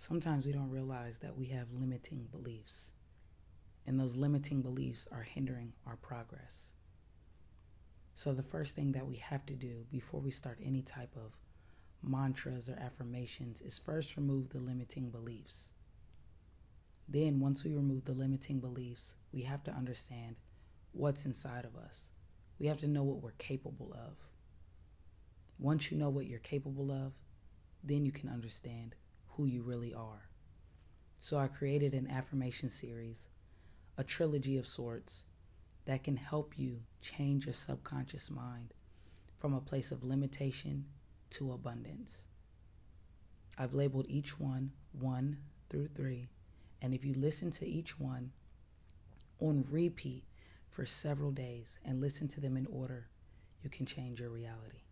Sometimes we don't realize that we have limiting beliefs, and those limiting beliefs are hindering our progress. So, the first thing that we have to do before we start any type of mantras or affirmations is first remove the limiting beliefs. Then, once we remove the limiting beliefs, we have to understand what's inside of us. We have to know what we're capable of. Once you know what you're capable of, then you can understand who you really are. So, I created an affirmation series, a trilogy of sorts, that can help you change your subconscious mind from a place of limitation to abundance. I've labeled each one 1 through 3, and if you listen to each one on repeat for several days and listen to them in order, you can change your reality.